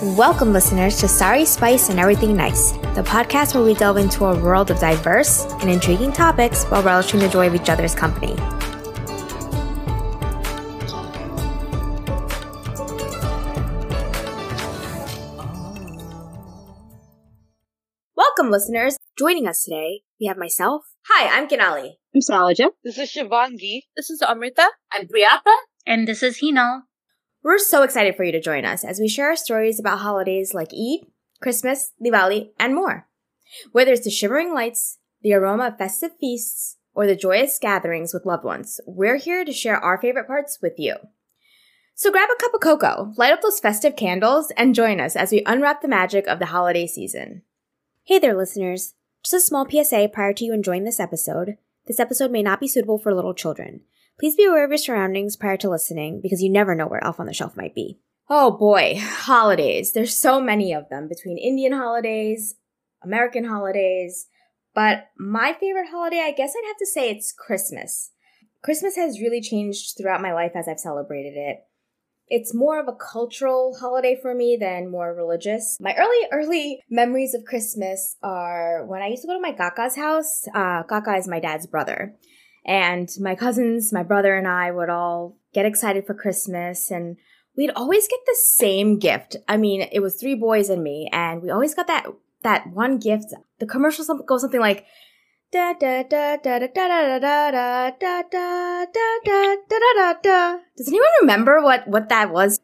Welcome, listeners, to Sorry Spice and Everything Nice, the podcast where we delve into a world of diverse and intriguing topics while relishing the joy of each other's company. Welcome, listeners. Joining us today, we have myself. Hi, I'm Ganali. I'm Salaja. This is Shivangi. This is Amrita. I'm Priyata. And this is Hina. We're so excited for you to join us as we share our stories about holidays like Eid, Christmas, Diwali, and more. Whether it's the shimmering lights, the aroma of festive feasts, or the joyous gatherings with loved ones, we're here to share our favorite parts with you. So grab a cup of cocoa, light up those festive candles, and join us as we unwrap the magic of the holiday season. Hey there, listeners. Just a small PSA prior to you enjoying this episode. This episode may not be suitable for little children. Please be aware of your surroundings prior to listening because you never know where Elf on the Shelf might be. Oh boy, holidays. There's so many of them between Indian holidays, American holidays, but my favorite holiday, I guess I'd have to say it's Christmas. Christmas has really changed throughout my life as I've celebrated it. It's more of a cultural holiday for me than more religious. My early, early memories of Christmas are when I used to go to my Kaka's house. Uh, Kaka is my dad's brother. And my cousins, my brother, and I would all get excited for Christmas, and we'd always get the same gift. I mean, it was three boys and me, and we always got that that one gift. The commercial goes something like da da da da da da da da da da da da da da da da. Does anyone remember what what that was?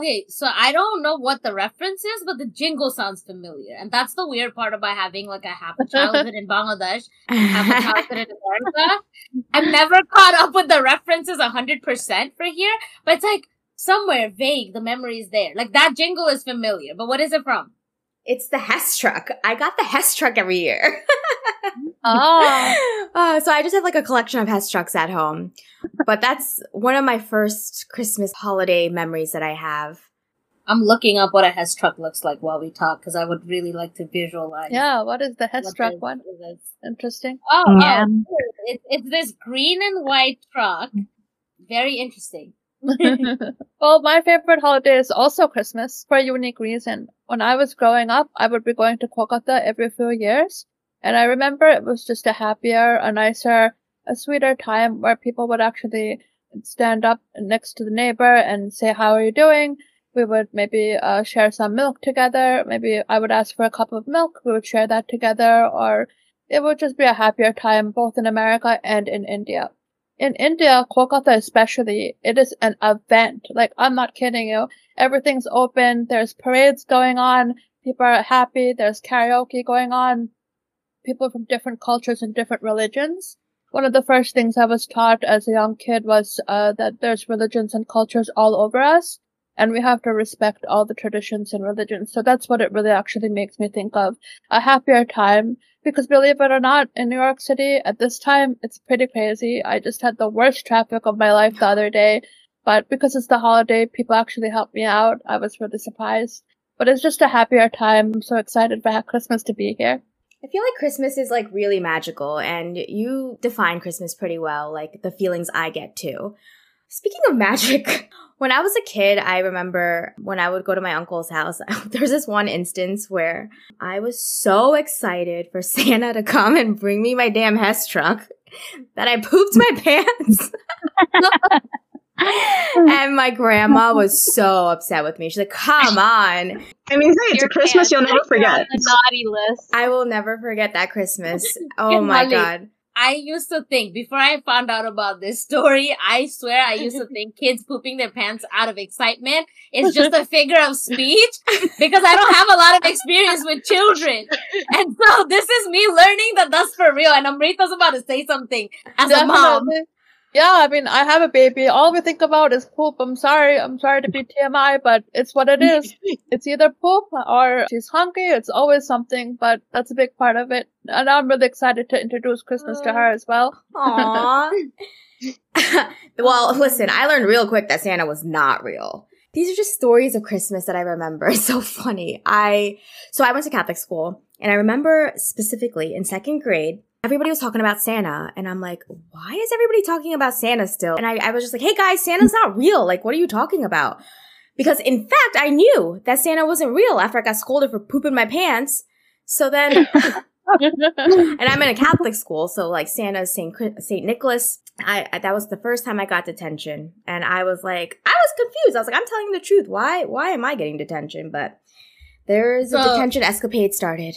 Okay, so I don't know what the reference is, but the jingle sounds familiar. And that's the weird part about having like a a childhood in Bangladesh and half a childhood in America. I've never caught up with the references 100% for here, but it's like somewhere vague, the memory is there. Like that jingle is familiar, but what is it from? It's the Hess truck. I got the Hess truck every year. Oh. Uh, so I just have like a collection of Hess trucks at home. But that's one of my first Christmas holiday memories that I have. I'm looking up what a Hess truck looks like while we talk because I would really like to visualize. Yeah, what is the Hess truck struck this one? is. Interesting. Oh, Yeah. oh it's, it's this green and white truck. Very interesting. well, my favorite holiday is also Christmas for a unique reason. When I was growing up, I would be going to Kolkata every few years. And I remember it was just a happier, a nicer, a sweeter time where people would actually stand up next to the neighbor and say, how are you doing? We would maybe uh, share some milk together. Maybe I would ask for a cup of milk. We would share that together or it would just be a happier time both in America and in India. In India, Kolkata especially, it is an event. Like, I'm not kidding you. Everything's open. There's parades going on. People are happy. There's karaoke going on. People from different cultures and different religions. One of the first things I was taught as a young kid was uh, that there's religions and cultures all over us, and we have to respect all the traditions and religions. So that's what it really actually makes me think of a happier time. Because believe it or not, in New York City at this time, it's pretty crazy. I just had the worst traffic of my life the other day, but because it's the holiday, people actually helped me out. I was really surprised. But it's just a happier time. I'm so excited for Christmas to be here. I feel like Christmas is like really magical, and you define Christmas pretty well, like the feelings I get too. Speaking of magic, when I was a kid, I remember when I would go to my uncle's house, there was this one instance where I was so excited for Santa to come and bring me my damn Hess truck that I pooped my pants. and my grandma was so upset with me. She's like, come on. I mean, hey, it's a Christmas you'll never forget. The naughty list. I will never forget that Christmas. Oh my God. I used to think before I found out about this story, I swear I used to think kids pooping their pants out of excitement is just a figure of speech because I don't have a lot of experience with children. And so this is me learning that that's for real. And Amrita's about to say something as a mom. Yeah, I mean, I have a baby. All we think about is poop. I'm sorry. I'm sorry to be TMI, but it's what it is. It's either poop or she's hungry. It's always something, but that's a big part of it. And I'm really excited to introduce Christmas to her as well. Aww. well, listen, I learned real quick that Santa was not real. These are just stories of Christmas that I remember. It's so funny. I, so I went to Catholic school and I remember specifically in second grade, everybody was talking about Santa. And I'm like, why is everybody talking about Santa still? And I, I was just like, hey guys, Santa's not real. Like, what are you talking about? Because in fact, I knew that Santa wasn't real after I got scolded for pooping my pants. So then, and I'm in a Catholic school, so like Santa's Saint Saint Nicholas. I, I that was the first time I got detention, and I was like, I was confused. I was like, I'm telling the truth. Why why am I getting detention? But there's a So- detention escapade started.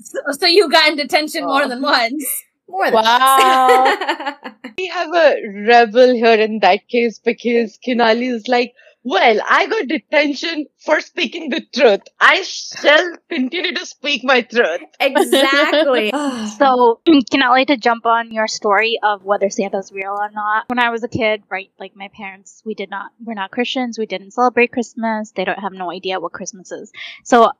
So, so you got in detention Oh. more than once. More than Wow. once. We have a rebel here in that case because Kinali is like, well, I got detention for speaking the truth. I shall continue to speak my truth. exactly. So, can I like to jump on your story of whether Santa's real or not? When I was a kid, right, like my parents, we did not, we're not Christians. We didn't celebrate Christmas. They don't have no idea what Christmas is. So,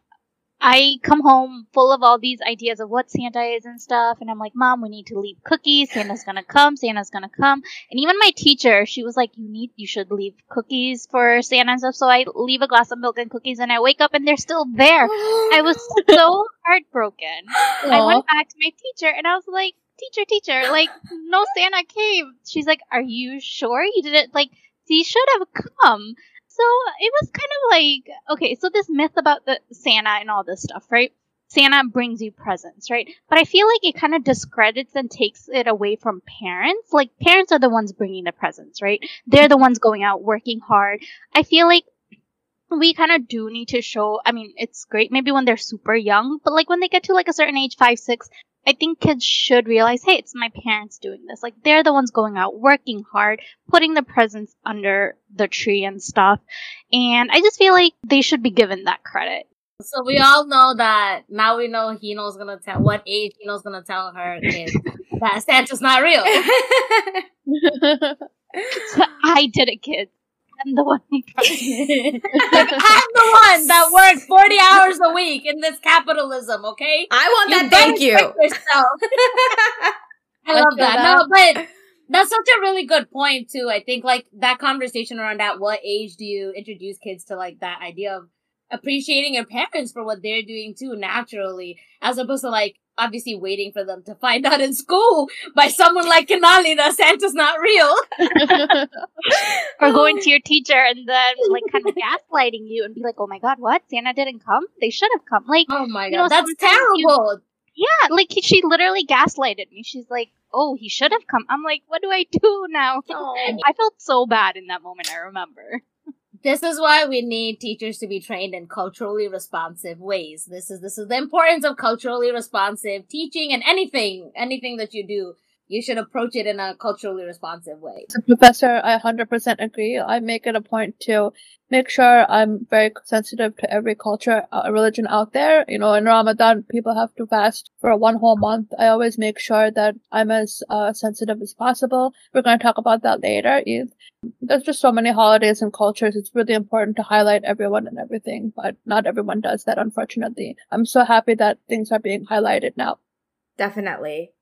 I come home full of all these ideas of what Santa is and stuff, and I'm like, Mom, we need to leave cookies. Santa's gonna come. Santa's gonna come. And even my teacher, she was like, You need, you should leave cookies for Santa and stuff. So I leave a glass of milk and cookies, and I wake up and they're still there. I was so heartbroken. I went back to my teacher and I was like, teacher, teacher, like, no Santa came. She's like, are you sure you didn't, like, he should have come. So it was kind of like, okay, so this myth about the Santa and all this stuff, right? Santa brings you presents, right? But I feel like it kind of discredits and takes it away from parents. Like, parents are the ones bringing the presents, right? They're the ones going out working hard. I feel like we kind of do need to show i mean it's great maybe when they're super young but like when they get to like a certain age five six i think kids should realize hey it's my parents doing this. Like they're the ones going out working hard putting the presents under the tree and stuff. And i just feel like they should be given that credit. So we all know that now we know Hina's gonna tell what age Hina's gonna tell her kids that Santa's not real. i did it kids i'm the one who brought it. like, I'm the one that worked 40 hours a week in this capitalism, okay? I want that. Thank you. check Yourself. I I love that. that. No, but that's such a really good point too. I think like that conversation around at what age do you introduce kids to like that idea of appreciating your parents for what they're doing too naturally, as opposed to like obviously waiting for them to find out in school by someone like Kanali that Santa's not real. or going to your teacher and then like kind of gaslighting you and be like oh my god what santa didn't come they should have come like Oh my You god, know, that's sometimes you- terrible. Yeah, like he- she literally gaslighted me. She's like, "Oh, he should have come." I'm like, "What do I do now?" Oh. I felt so bad in that moment. I remember. This is why we need teachers to be trained in culturally responsive ways. This is this is the importance of culturally responsive teaching and anything, anything that you do, you should approach it in a culturally responsive way. So, Professor, I 100% agree. I make it a point to make sure I'm very sensitive to every culture, uh, religion out there. You know, in Ramadan, people have to fast for one whole month. I always make sure that I'm as uh, sensitive as possible. We're going to talk about that later. Eid. There's just so many holidays and cultures. It's really important to highlight everyone and everything, but not everyone does that, unfortunately. I'm so happy that things are being highlighted now. Definitely.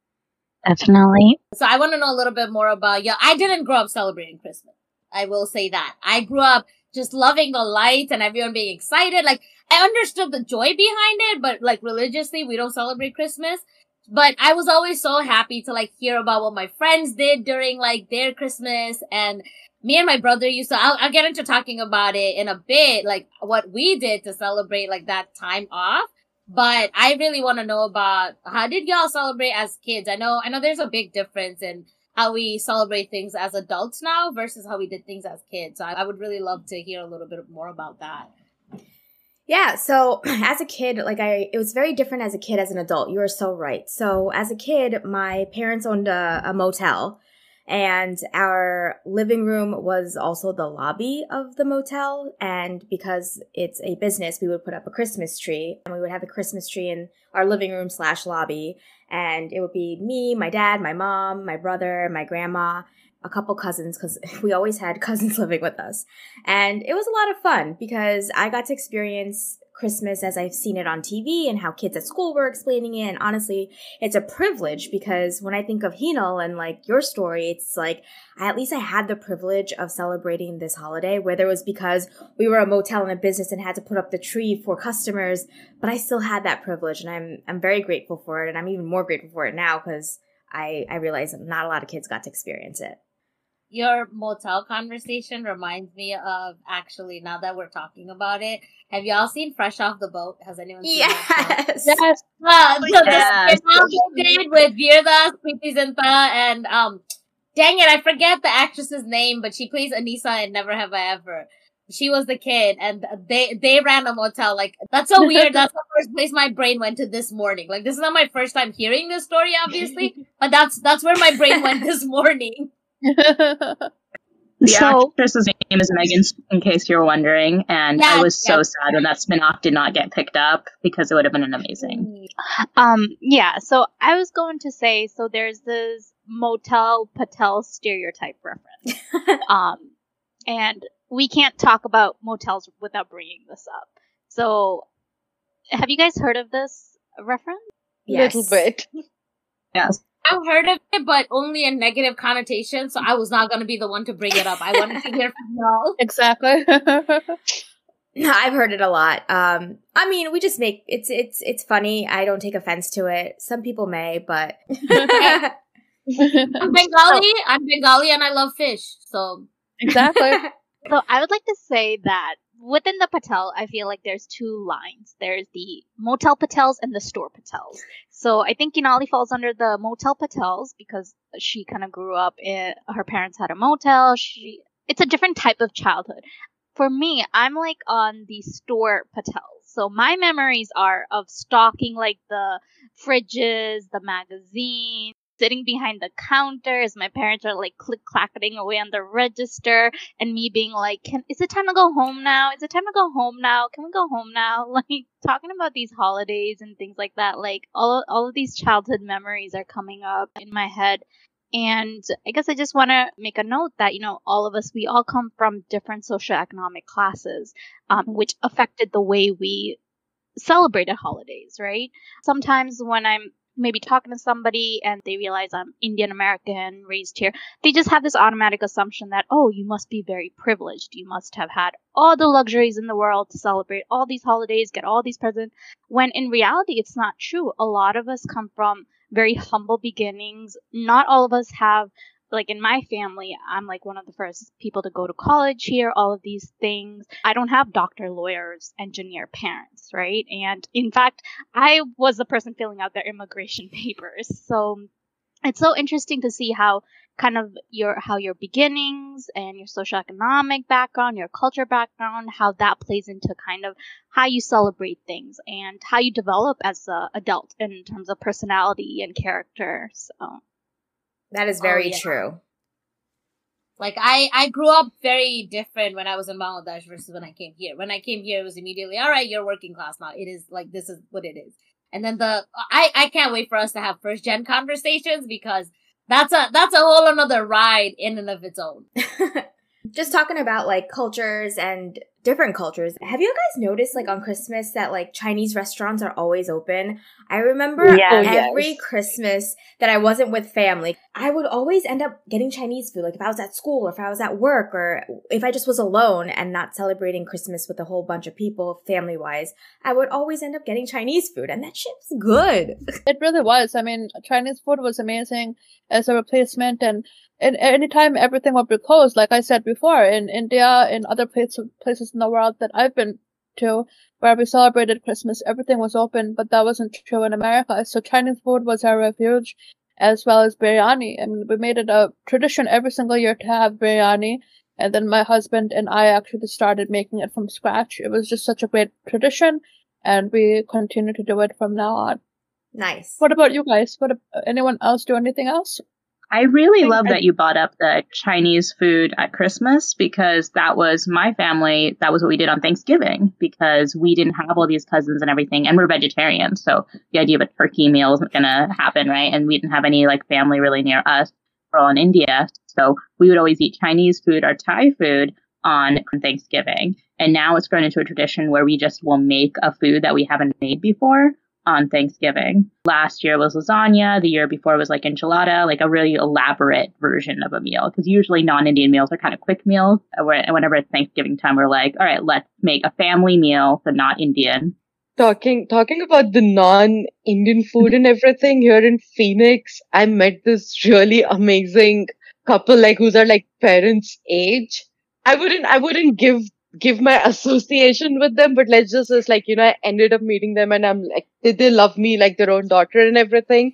Definitely. So I want to know a little bit more about yeah. I didn't grow up celebrating Christmas. I will say that. I grew up just loving the lights and everyone being excited. Like I understood the joy behind it, but like religiously, we don't celebrate Christmas. But I was always so happy to like hear about what my friends did during like their Christmas and me and my brother used to, I'll, I'll get into talking about it in a bit, like what we did to celebrate like that time off. But I really want to know about how did y'all celebrate as kids? I know, I know there's a big difference in how we celebrate things as adults now versus how we did things as kids. So I, I would really love to hear a little bit more about that. Yeah, so as a kid, like I, it was very different as a kid as an adult. You are so right. So as a kid, my parents owned a, a motel, and our living room was also the lobby of the motel. And because it's a business, we would put up a Christmas tree, and we would have a Christmas tree in our living room slash lobby. And it would be me, my dad, my mom, my brother, my grandma, a couple cousins, because we always had cousins living with us. And it was a lot of fun because I got to experience Christmas as I've seen it on TV and how kids at school were explaining it. And honestly, it's a privilege because when I think of Hinal and like your story, it's like I, at least I had the privilege of celebrating this holiday, whether it was because we were a motel and a business and had to put up the tree for customers, but I still had that privilege and I'm I'm very grateful for it. And I'm even more grateful for it now because I, I realize not a lot of kids got to experience it. Your motel conversation reminds me of actually now that we're talking about it. Have y'all seen Fresh Off the Boat? Has anyone seen that? Yes. Yes. Uh, so Yes. the spin-off they did with Virda, Preity Zinta, and um, dang it, I forget the actress's name, but she plays Anissa in Never Have I Ever. She was the kid, and they they ran a motel. Like that's so weird. That's the first place my brain went to this morning. Like this is not my first time hearing this story, obviously, but that's that's where my brain went this morning. The So- actress's name is Megan, in case you're wondering, and I was so yes. sad when that spin-off did not get picked up because it would have been an amazing. Um, yeah, so I was going to say, so there's this motel Patel stereotype reference. um, and we can't talk about motels without bringing this up. So, have you guys heard of this reference? Yes. Little bit. Yes. I've heard of it, but only in negative connotation. So I was not going to be the one to bring it up. I wanted to hear from y'all. exactly. I've heard it a lot. Um, I mean, we just make it's it's it's funny. I don't take offense to it. Some people may, but I'm Bengali. I'm Bengali, and I love fish. So exactly. So I would like to say that within the Patel, I feel like there's two lines. There's the motel Patels and the store Patels. So I think Inali falls under the motel Patels because she kind of grew up in her parents had a motel. She it's a different type of childhood. For me, I'm like on the store Patels. So my memories are of stalking like the fridges, the magazines, sitting behind the counter as my parents are like click clacking away on the register and me being like, Can is it time to go home now? Is it time to go home now? Can we go home now? Like talking about these holidays and things like that, like all all of these childhood memories are coming up in my head. And I guess I just want to make a note that, you know, all of us, we all come from different socioeconomic classes, um, which affected the way we celebrated holidays, right? Sometimes when I'm maybe talking to somebody and they realize I'm Indian American, raised here, they just have this automatic assumption that, oh, you must be very privileged. You must have had all the luxuries in the world to celebrate all these holidays, get all these presents. When in reality, it's not true. A lot of us come from very humble beginnings. Not all of us have, like in my family, I'm like one of the first people to go to college here, all of these things. I don't have doctor, lawyers, engineer parents, right? And in fact, I was the person filling out their immigration papers. So it's so interesting to see how kind of your how your beginnings and your socioeconomic background, your culture background, how that plays into kind of how you celebrate things and how you develop as an adult in terms of personality and character. So that is oh, very Oh, yeah. true. Like I, I grew up very different when I was in Bangladesh versus when I came here. When I came here, it was immediately, all right, you're working class now. It is like this is what it is. And then the I, I can't wait for us to have first gen conversations because that's a that's a whole another ride in and of its own. Just talking about like cultures and different cultures. Have you guys noticed like on Christmas that like Chinese restaurants are always open? I remember Yeah. Oh, every yes. Christmas that I wasn't with family, I would always end up getting Chinese food. Like if I was at school or if I was at work or if I just was alone and not celebrating Christmas with a whole bunch of people family wise, I would always end up getting Chinese food and that shit's good. It really was. I mean, Chinese food was amazing as a replacement, and, and anytime everything would be closed, like I said before, in India, in other places places in the world that I've been to, where we celebrated Christmas, everything was open, but that wasn't true in America. So Chinese food was our refuge, as well as biryani. I mean, we made it a tradition every single year to have biryani. And then my husband and I actually started making it from scratch. It was just such a great tradition, and we continue to do it from now on. Nice. What about you guys? What anyone else do anything else? I really love that you brought up the Chinese food at Christmas because that was my family. That was what we did on Thanksgiving because we didn't have all these cousins and everything, and we're vegetarian. So the idea of a turkey meal isn't going to happen, right? And we didn't have any like family really near us. We're all in India. So we would always eat Chinese food or Thai food on Thanksgiving. And now it's grown into a tradition where we just will make a food that we haven't made before on Thanksgiving. Last year was lasagna. The year before was like enchilada, like a really elaborate version of a meal. Because usually non-Indian meals are kind of quick meals. Uh, Whenever it's Thanksgiving time, we're like, all right, let's make a family meal, so not Indian. Talking talking about the non-Indian food and everything here in Phoenix, I met this really amazing couple like who's are like parents' age. I wouldn't I wouldn't give give my association with them, but let's just as like, you know, I ended up meeting them and I'm like they, they love me like their own daughter and everything.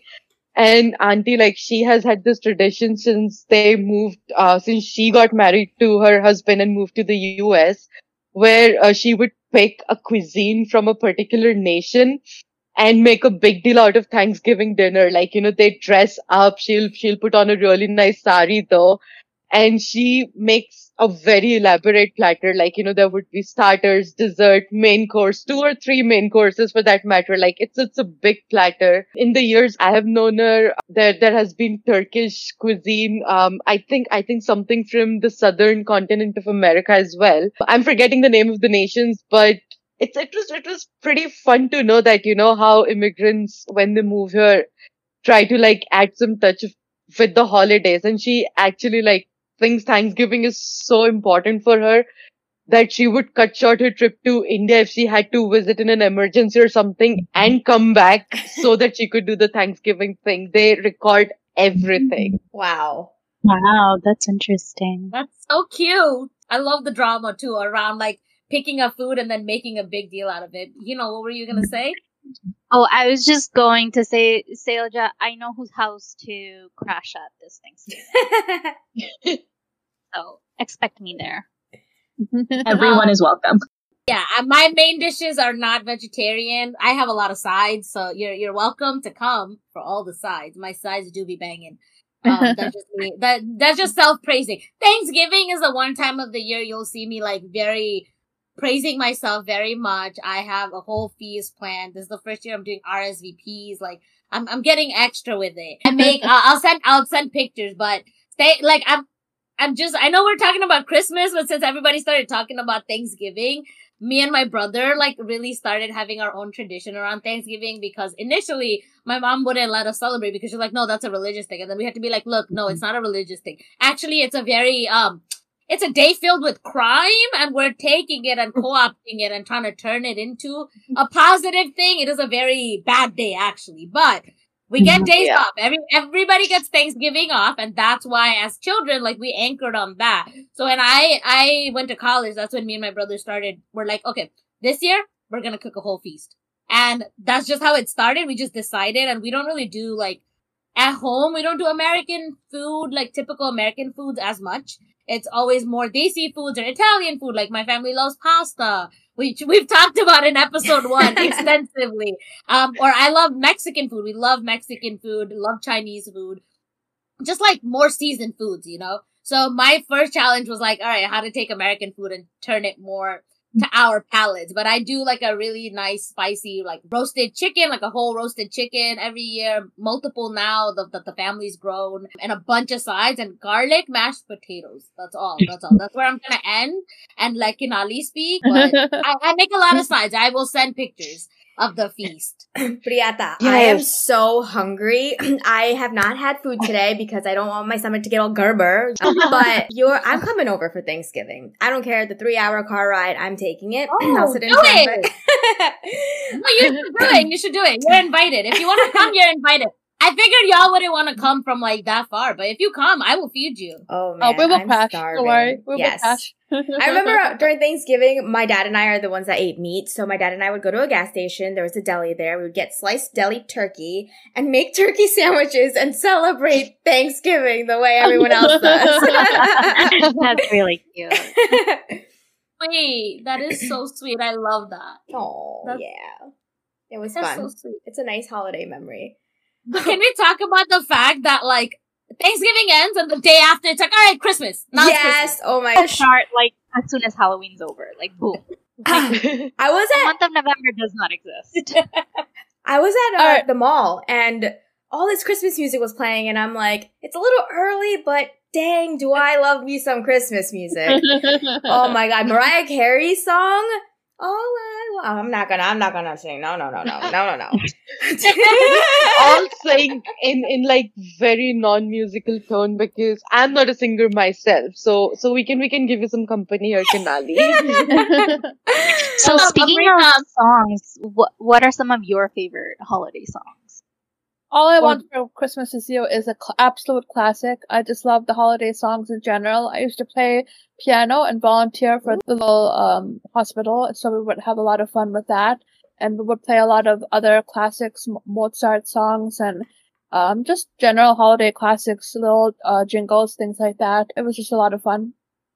And auntie, like she has had this tradition since they moved, uh, since she got married to her husband and moved to the US, where uh, she would pick a cuisine from a particular nation and make a big deal out of Thanksgiving dinner. Like, you know, they dress up. She'll, she'll put on a really nice sari though. And she makes a very elaborate platter. Like, you know, there would be starters, dessert, main course, two or three main courses for that matter. Like, it's, it's a big platter. In the years I have known her, there, there has been Turkish cuisine. Um, I think, I think something from the southern continent of America as well. I'm forgetting the name of the nations, but it's it was it was pretty fun to know that you know how immigrants when they move here try to like add some touch with the holidays and she actually like thinks Thanksgiving is so important for her that she would cut short her trip to India if she had to visit in an emergency or something and come back so that she could do the Thanksgiving thing. They record everything. Wow. Wow, that's interesting. That's so cute. I love the drama too around like picking up food and then making a big deal out of it. You know, what were you gonna say? Oh, I was just going to say, Selja, I know whose house to crash at this Thanksgiving. so expect me there. Everyone is welcome. Yeah, uh, my main dishes are not vegetarian. I have a lot of sides, so you're you're welcome to come for all the sides. My sides do be banging. Um, that's just me. That that's just self praising. Thanksgiving is the one time of the year you'll see me like very praising myself very much. I have a whole feast planned. This is the first year I'm doing RSVPs. Like I'm I'm getting extra with it. I make I'll, I'll send I'll send pictures, but they like I'm I'm just I know we're talking about Christmas, but since everybody started talking about Thanksgiving, me and my brother like really started having our own tradition around Thanksgiving because initially my mom wouldn't let us celebrate because she's like, no, that's a religious thing. And then we had to be like, look, no, it's not a religious thing. Actually, it's a very, um, it's a day filled with crime and we're taking it and co-opting it and trying to turn it into a positive thing. It is a very bad day actually, but we get mm-hmm. days Yeah. off. Every everybody gets Thanksgiving off, and that's why, as children, like we anchored on that. So when I I went to college, that's when me and my brother started. We're like, okay, this year we're gonna cook a whole feast, and that's just how it started. We just decided, and we don't really do like at home. We don't do American food, like typical American foods, as much. It's always more desi foods or Italian food. Like my family loves pasta, which we've talked about in episode one extensively. Um, or I love Mexican food. We love Mexican food, love Chinese food. Just like more seasoned foods, you know? So my first challenge was like, all right, how to take American food and turn it more to our palates. But I do like a really nice spicy, like roasted chicken, like a whole roasted chicken every year, multiple now that the, the family's grown, and a bunch of sides and garlic mashed potatoes. That's all. That's all. That's where I'm gonna end and let Kinali speak. But I, I make a lot of sides. I will send pictures of the feast. Priyata, I am so hungry. I have not had food today because I don't want my stomach to get all gerber. But you're, I'm coming over for Thanksgiving. I don't care. The three hour car ride, I'm taking it. Oh, I'll sit in do traffic. No, you should do it. You should do it. You're invited. If you want to come, you're invited. I figured y'all wouldn't want to come from like that far, but if you come, I will feed you. oh man, oh, we will I'm crash. starving. Don't worry. We will yes. crash. I remember uh, during Thanksgiving, my dad and I are the ones that ate meat. So my dad and I would go to a gas station. There was a deli there. We would get sliced deli turkey and make turkey sandwiches and celebrate Thanksgiving the way everyone else does. That's really cute. Wait, that is so sweet. I love that. oh yeah, it was That's fun. so sweet. It's a nice holiday memory. But can we talk about the fact that like Thanksgiving ends and the day after it's like, all right, Christmas. Now it's Christmas. yes. Oh my It'll gosh. start like as soon as Halloween's over. Like boom. I was The at month of November does not exist. I was at uh, Alright. the mall and all this Christmas music was playing, and I'm like, it's a little early, but dang, do I love me some Christmas music. oh my god, Mariah Carey's song. All I want. I'm not gonna. I'm not gonna sing. No, no, no, no, no, no, no. all saying in in like very non-musical tone because I'm not a singer myself. So so we can we can give you some company here, Kanali. So speaking Paprika. of songs, what what are some of your favorite holiday songs? All I Or- Want for Christmas Is You is an cl- absolute classic. I just love the holiday songs in general. I used to play piano and volunteer for the little um, hospital, so we would have a lot of fun with that. And we would play a lot of other classics, M- Mozart songs, and um, just general holiday classics, little uh, jingles, things like that. It was just a lot of fun.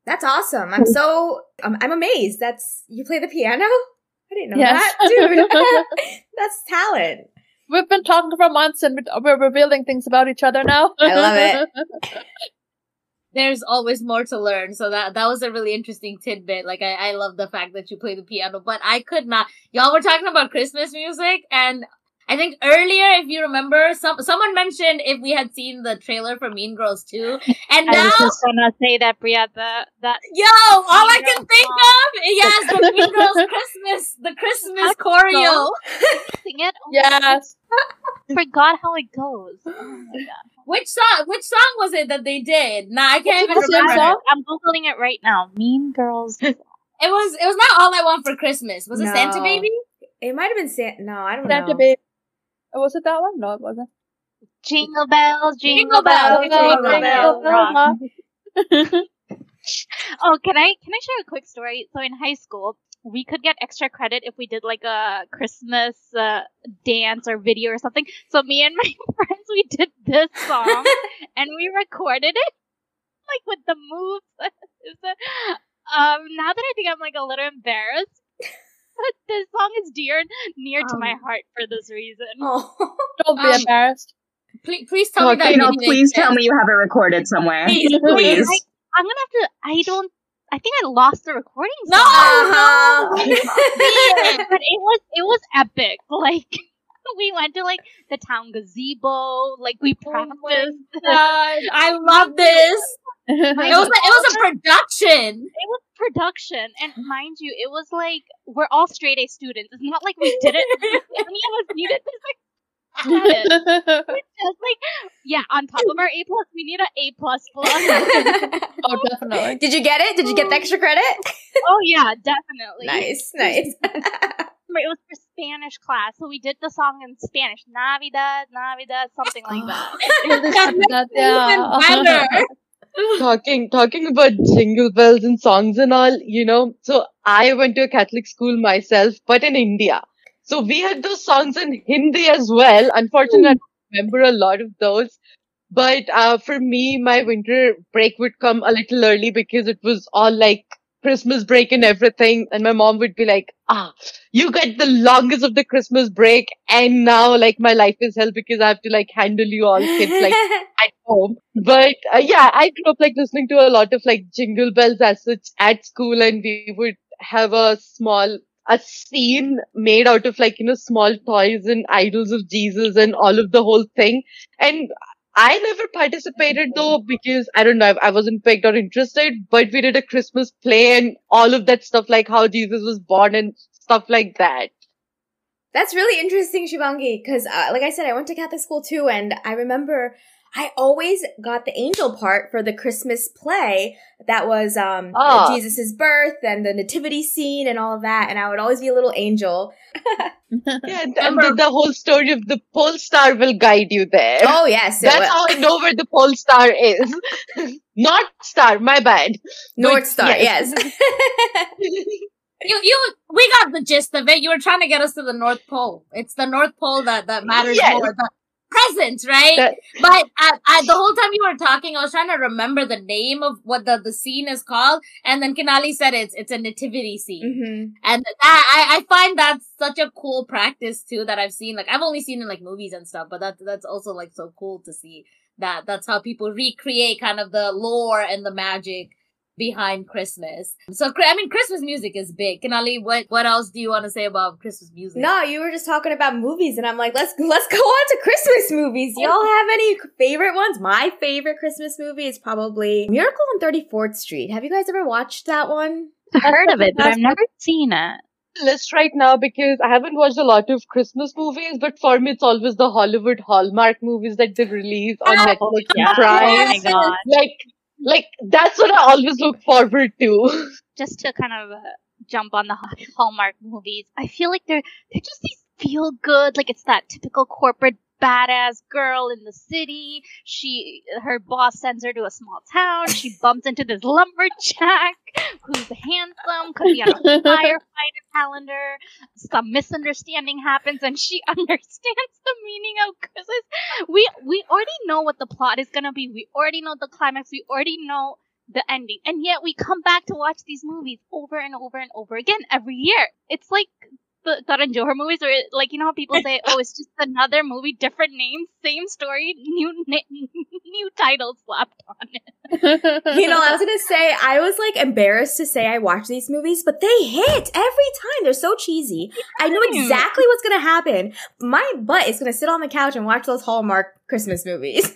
That's awesome. I'm so um, I'm amazed. That's you play the piano. I didn't know Yes. that, dude. That's talent. We've been talking for months and we- we're revealing things about each other now. I love it. There's always more to learn. So that that was a really interesting tidbit. Like I, I love the fact that you play the piano, but I could not. Y'all were talking about Christmas music, and I think earlier, if you remember, some someone mentioned if we had seen the trailer for Mean Girls 2. And I now was just gonna say that, Bria. The that Yo, all I can Girls think song. of, yes, the Mean Girls Christmas, the Christmas choreo. sing it. Oh yes. I forgot how it goes. Oh my god. Which song? Which song was it that they did? Nah, I can't even remember. I'm googling it right now. Mean Girls. It was. It was not all I want for Christmas. Was it Santa Baby? It might have been Santa. No, I don't Santa know. Baby. Was it that one? No, it wasn't. Jingle bells, jingle, Jingle bells, bells, jingle bells. rock. Oh, can I can I share a quick story? So in high school, we could get extra credit if we did like a Christmas uh, dance or video or something. So me and my friends we did this song and we recorded it like with the moves. um, now that I think I'm like a little embarrassed, but this song is dear near to my Um, heart for this reason. Oh. Don't be Um, embarrassed. Please, please tell me that you know, please tell me you have it recorded somewhere. Please, Please. I, I'm gonna have to. I don't. I think I lost the recording. No! Uh-huh. but it was it was epic. Like we went to like the town gazebo. Like we Oh my practiced. God, I love this. It was. A, it was a production. It was production, and mind you, it was like we're all straight A students. It's not like we did it. Any of us needed this. Like, credit. just like yeah, on top of our A plus, we need an A plus plus. oh, definitely. Did you get it? Did you get the extra credit? oh yeah, definitely. nice, nice. It was for Spanish class, so we did the song in Spanish. Navidad, Navidad, something like that. yeah. Talking talking about jingle bells and songs and all, you know. So I went to a Catholic school myself, but in India. So we had those songs in Hindi as well. Unfortunately, I don't remember a lot of those. But uh, for me, my winter break would come a little early because it was all like Christmas break and everything. And my mom would be like, ah, you get the longest of the Christmas break. And now like my life is hell because I have to like handle you all kids like at home. But uh, yeah, I grew up like listening to a lot of like jingle bells as such at school and we would have a small a scene made out of like, you know, small toys and idols of Jesus and all of the whole thing. And I never participated though because I don't know, I I wasn't picked or interested, but we did a Christmas play and all of that stuff like how Jesus was born and stuff like that. That's really interesting, Shivangi, because uh, like I said, I went to Catholic school too, and I remember I always got the angel part for the Christmas play that was um Ah. Jesus' birth and the nativity scene and all of that, and I would always be a little angel. Yeah, and, and the, the whole story of the pole star will guide you there. Oh yes, That's will. how I know where the pole star is. North Star, my bad. North But Star, yes. You, you, we got the gist of it. You were trying to get us to the North Pole. It's the North Pole that that matters Yes. more. The present, right? That- but the whole time you were talking, I was trying to remember the name of what the, the scene is called, and then Kinali said it's it's a nativity scene, hmm and that I, I find that's such a cool practice too that I've seen. Like I've only seen in like movies and stuff, but that that's also like so cool to see that that's how people recreate kind of the lore and the magic behind Christmas. So I mean, Christmas music is big. Kinali, what what else do you want to say about Christmas music? No, you were just talking about movies, and I'm like, let's let's go on to Christmas movies. Y'all have any favorite ones? My favorite Christmas movie is probably Miracle on 34th Street. Have you guys ever watched that one? I've heard of it, but I've never seen it. list right now because I haven't watched a lot of Christmas movies, but for me it's always the Hollywood Hallmark movies that they release on Oh, Netflix Yeah. and Prime. Oh my god. Like, like that's what I always look forward to. Just to kind of uh, jump on the Hallmark movies, I feel like they're they're just these feel good, like it's that typical corporate badass girl in the city. She, her boss sends her to a small town. She bumps into this lumberjack who's handsome could be has a firefighter calendar. Some misunderstanding happens, and she understands the meaning of Christmas. We we already know what the plot is gonna be. We already know the climax. We already know the ending, and yet we come back to watch these movies over and over and over again every year. It's like the Karan Johar movies, or like you know how people say, "Oh, it's just another movie, different name, same story, new na- new title slapped on it." You know, I was gonna say I was like embarrassed to say I watch these movies, but they hit every time. They're so cheesy. I know exactly what's gonna happen. My butt is gonna sit on the couch and watch those Hallmark Christmas movies.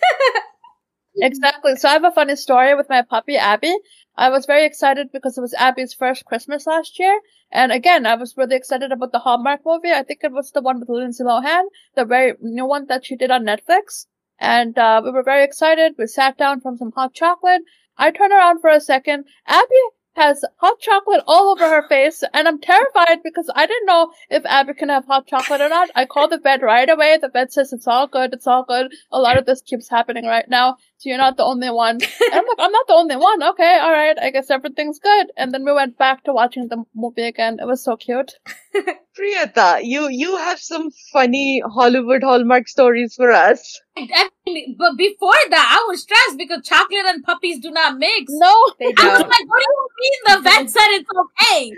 Exactly. So I have a funny story with my puppy Abby. I was very excited because it was Abby's first Christmas last year. And again, I was really excited about the Hallmark movie. I think it was the one with Lindsay Lohan, the very new one that she did on Netflix. And uh, we were very excited. We sat down from some hot chocolate. I turn around for a second. Abby has hot chocolate all over her face, and I'm terrified because I didn't know if Abby can have hot chocolate or not. I called the vet right away. The vet says it's all good, it's all good. A lot of this keeps happening right now, so you're not the only one. And I'm like, I'm not the only one. Okay, all right. I guess everything's good. And then we went back to watching the movie again. It was so cute. Priyata, you you have some funny Hollywood Hallmark stories for us. Definitely. But before that, I was stressed because chocolate and puppies do not mix. No, they I was like, what do you mean? The vet said it's okay.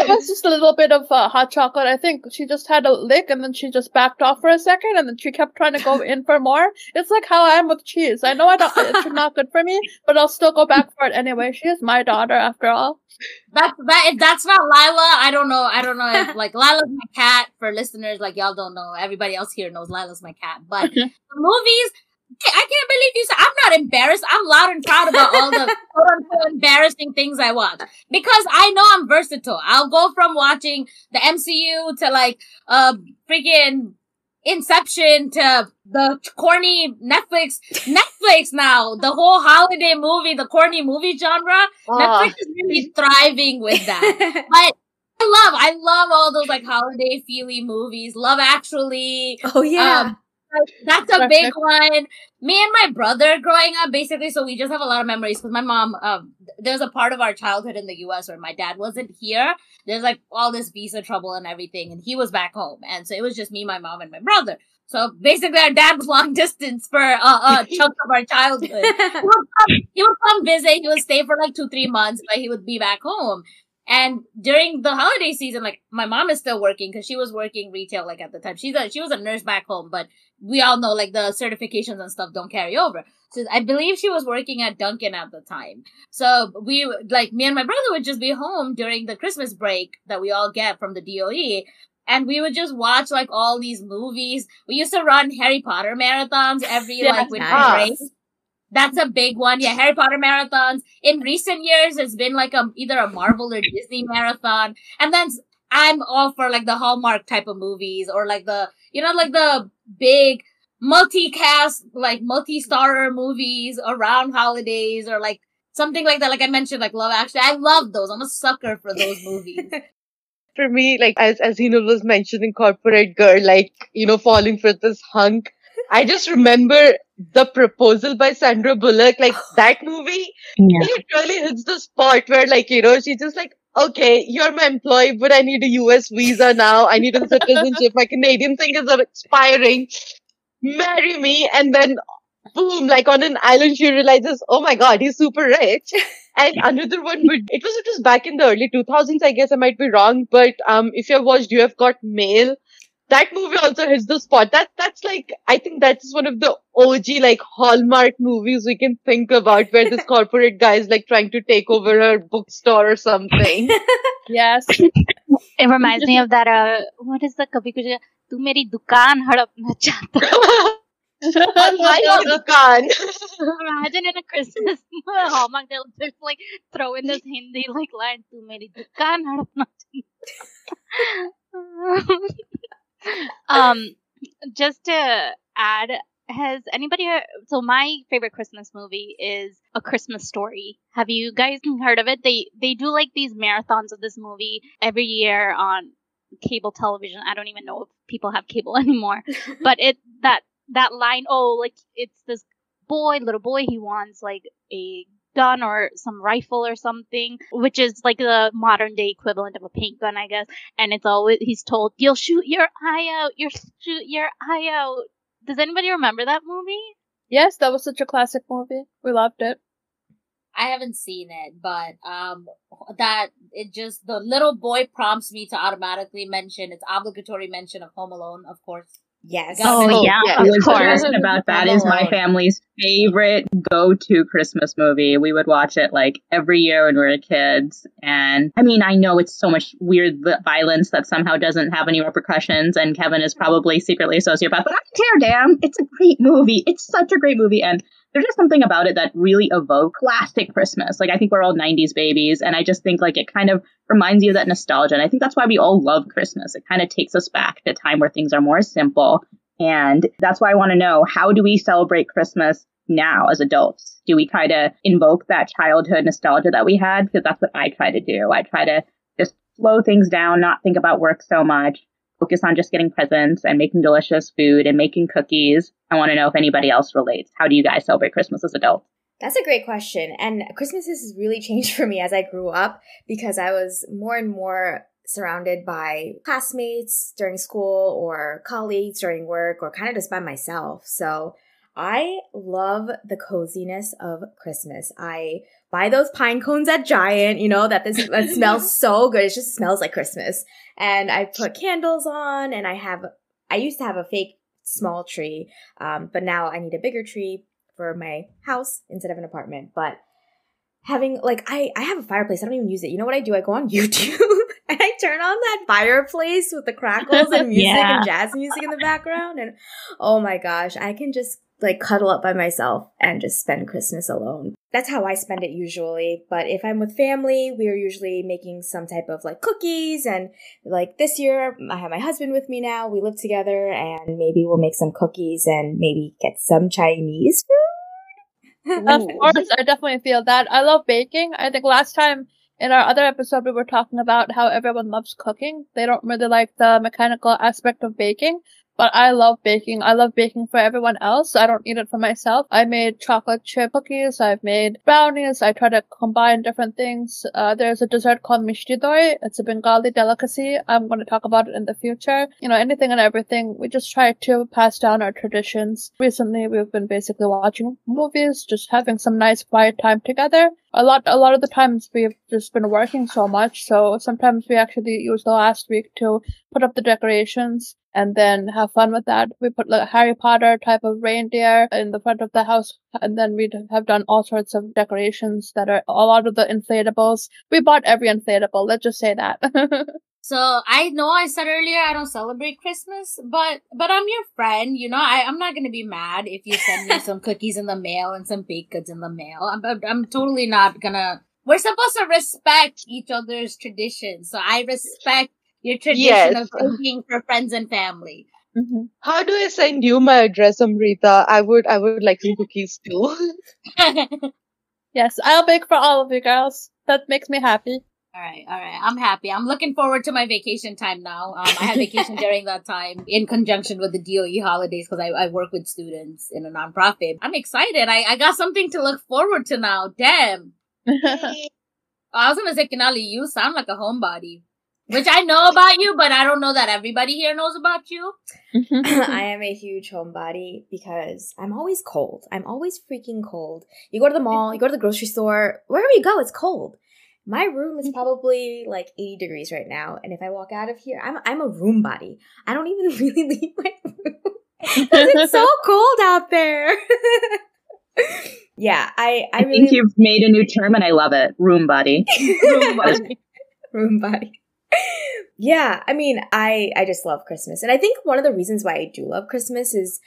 it was just a little bit of uh, hot chocolate. I think she just had a lick and then she just backed off for a second and then she kept trying to go in for more. It's like how I am with cheese. I know I don't, it's not good for me, but I'll still go back for it anyway. She is my daughter after all. That that if that's not Lila, I don't know. I don't know if like Lila's my cat. For listeners, like y'all don't know. Everybody else here knows Lila's my cat. But the movies, I can't believe you said I'm not embarrassed. I'm loud and proud about all the quote unquote embarrassing things I watch because I know I'm versatile. I'll go from watching the MCU to like uh freaking Inception to the corny Netflix Netflix now the whole holiday movie the corny movie genre Ah. Netflix is really thriving with that but I love I love all those like holiday feely movies Love Actually oh yeah. um, that's a big one. Me and my brother growing up, basically, so we just have a lot of memories because my mom, um, there's a part of our childhood in the US where my dad wasn't here. There's like all this visa trouble and everything, and he was back home. And so it was just me, my mom, and my brother. So basically, our dad was long distance for uh, a chunk of our childhood. He would, come, he would come visit, he would stay for like two, three months, but he would be back home. And during the holiday season, like my mom is still working because she was working retail like at the time. She's a, she was a nurse back home, but we all know like the certifications and stuff don't carry over. So I believe she was working at Dunkin' at the time. So we like me and my brother would just be home during the Christmas break that we all get from the DOE. And we would just watch like all these movies. We used to run Harry Potter marathons every Yeah, like winter nice. break. That's a big one. Yeah, Harry Potter marathons. In recent years, it's been like a either a Marvel or Disney marathon. And then I'm all for like the Hallmark type of movies or like the you know like the big multi-cast like multi-starrer movies around holidays or like something like that. Like I mentioned, like Love Actually. I love those. I'm a sucker for those movies. For me, like as as Hina was mentioning, corporate girl, like you know, falling for this hunk. I just remember the proposal by Sandra Bullock, like that movie. Yeah. It really hits the spot where, like, you know, she's just like, okay, you're my employee, but I need a US visa now. I need a citizenship. My Canadian thing is expiring. Marry me. And then, boom, like on an island, she realizes, oh my God, he's super rich. And another one would, it was, it was back in the early 2000s, I guess I might be wrong, but, um, if you have watched You Have Got Mail, that movie also hits the spot. That that's like I think that's one of the OG like Hallmark movies we can think about where this corporate guy is like trying to take over her bookstore or something. yes. It reminds me of that uh what is the Kabhi Kuch Tu Meri Dukan Hadapna Chahta Imagine in a Christmas Hallmark they'll just like throw in this Hindi like line Tu Meri Dukan Hadapna Chahta um, just to add, has anybody heard, so my favorite Christmas movie is A Christmas Story. Have you guys heard of it? They they do like these marathons of this movie every year on cable television. I don't even know if people have cable anymore. but it that that line, oh, like it's this boy, little boy, he wants like a gun or some rifle or something, which is like the modern day equivalent of a paint gun, I guess. And it's always he's told, "You'll shoot your eye out. You'll shoot your eye out." Does anybody remember that movie? Yes, that was such a classic movie. We loved it. I haven't seen it, but um, that it just the little boy prompts me to automatically mention its obligatory mention of Home Alone, of course. Yes. Oh, Oh, yeah, I of course. about that Home is my family's favorite go-to Christmas movie. We would watch it like every year when we were kids. And I mean, I know it's so much weird violence that somehow doesn't have any repercussions. And Kevin is probably secretly a sociopath, but I don't care, damn. It's a great movie. It's such a great movie. And there's just something about it that really evokes classic Christmas. Like I think we're all 90s babies. And I just think like it kind of reminds you of that nostalgia. And I think that's why we all love Christmas. It kind of takes us back to a time where things are more simple. And that's why I want to know how do we celebrate Christmas now as adults? Do we try to invoke that childhood nostalgia that we had? Because that's what I try to do. I try to just slow things down, not think about work so much, focus on just getting presents and making delicious food and making cookies. I want to know if anybody else relates. How do you guys celebrate Christmas as adults? That's a great question. And Christmas has really changed for me as I grew up because I was more and more surrounded by classmates during school or colleagues during work or kind of just by myself. So I love the coziness of Christmas. I buy those pine cones at Giant, you know, that this that smells so good. It just smells like Christmas. And I put candles on and I have I used to have a fake small tree, um, but now I need a bigger tree for my house instead of an apartment. But having like I I have a fireplace. I don't even use it. You know what I do? I go on YouTube and I turn on that fireplace with the crackles and music Yeah. and jazz music in the background and oh my gosh, I can just like cuddle up by myself and just spend Christmas alone. That's how I spend it usually. But if I'm with family, we're usually making some type of like cookies and like this year I have my husband with me now. We live together and maybe we'll make some cookies and maybe get some Chinese food. Of course, I definitely feel that. I love baking. I think last time in our other episode we were talking about how everyone loves cooking. They don't really like the mechanical aspect of baking. But I love baking. I love baking for everyone else. I don't eat it for myself. I made chocolate chip cookies. I've made brownies. I try to combine different things. Uh, there's a dessert called mishti doi. It's a Bengali delicacy. I'm going to talk about it in the future. You know, anything and everything. We just try to pass down our traditions. Recently, we've been basically watching movies, just having some nice quiet time together. A lot, a lot of the times we've just been working so much. So sometimes we actually use the last week to put up the decorations and then have fun with that. We put like Harry Potter type of reindeer in the front of the house, and then we have done all sorts of decorations that are a lot of the inflatables. We bought every inflatable. Let's just say that. So I know I said earlier I don't celebrate Christmas, but but I'm your friend, you know. I I'm not gonna be mad if you send me some cookies in the mail and some baked goods in the mail. I'm I'm, I'm totally not gonna. We're supposed to respect each other's traditions, so I respect your tradition Yes. of cooking for friends and family. Mhm. How do I send you my address, Amrita? I would I would like some cookies too. Yes, I'll bake for all of you girls. That makes me happy. All right, all right. I'm happy. I'm looking forward to my vacation time now. Um, I have vacation during that time in conjunction with the DOE holidays because I, I work with students in a nonprofit. I'm excited. I, I got something to look forward to now. Damn. I was gonna say, Kinali, you sound like a homebody. Which I know about you, but I don't know that everybody here knows about you. Mm-hmm. I am a huge homebody because I'm always cold. I'm always freaking cold. You go to the mall, you go to the grocery store, wherever you go, it's cold. My room is mm-hmm. probably like 80 degrees right now, and if I walk out of here, I'm I'm a room body. I don't even really leave my room because it's so cold out there. yeah, I I, I, really think you've made a new term and I love it. Room body. room body. room body. Yeah, I mean, I I just love Christmas, and I think one of the reasons why I do love Christmas is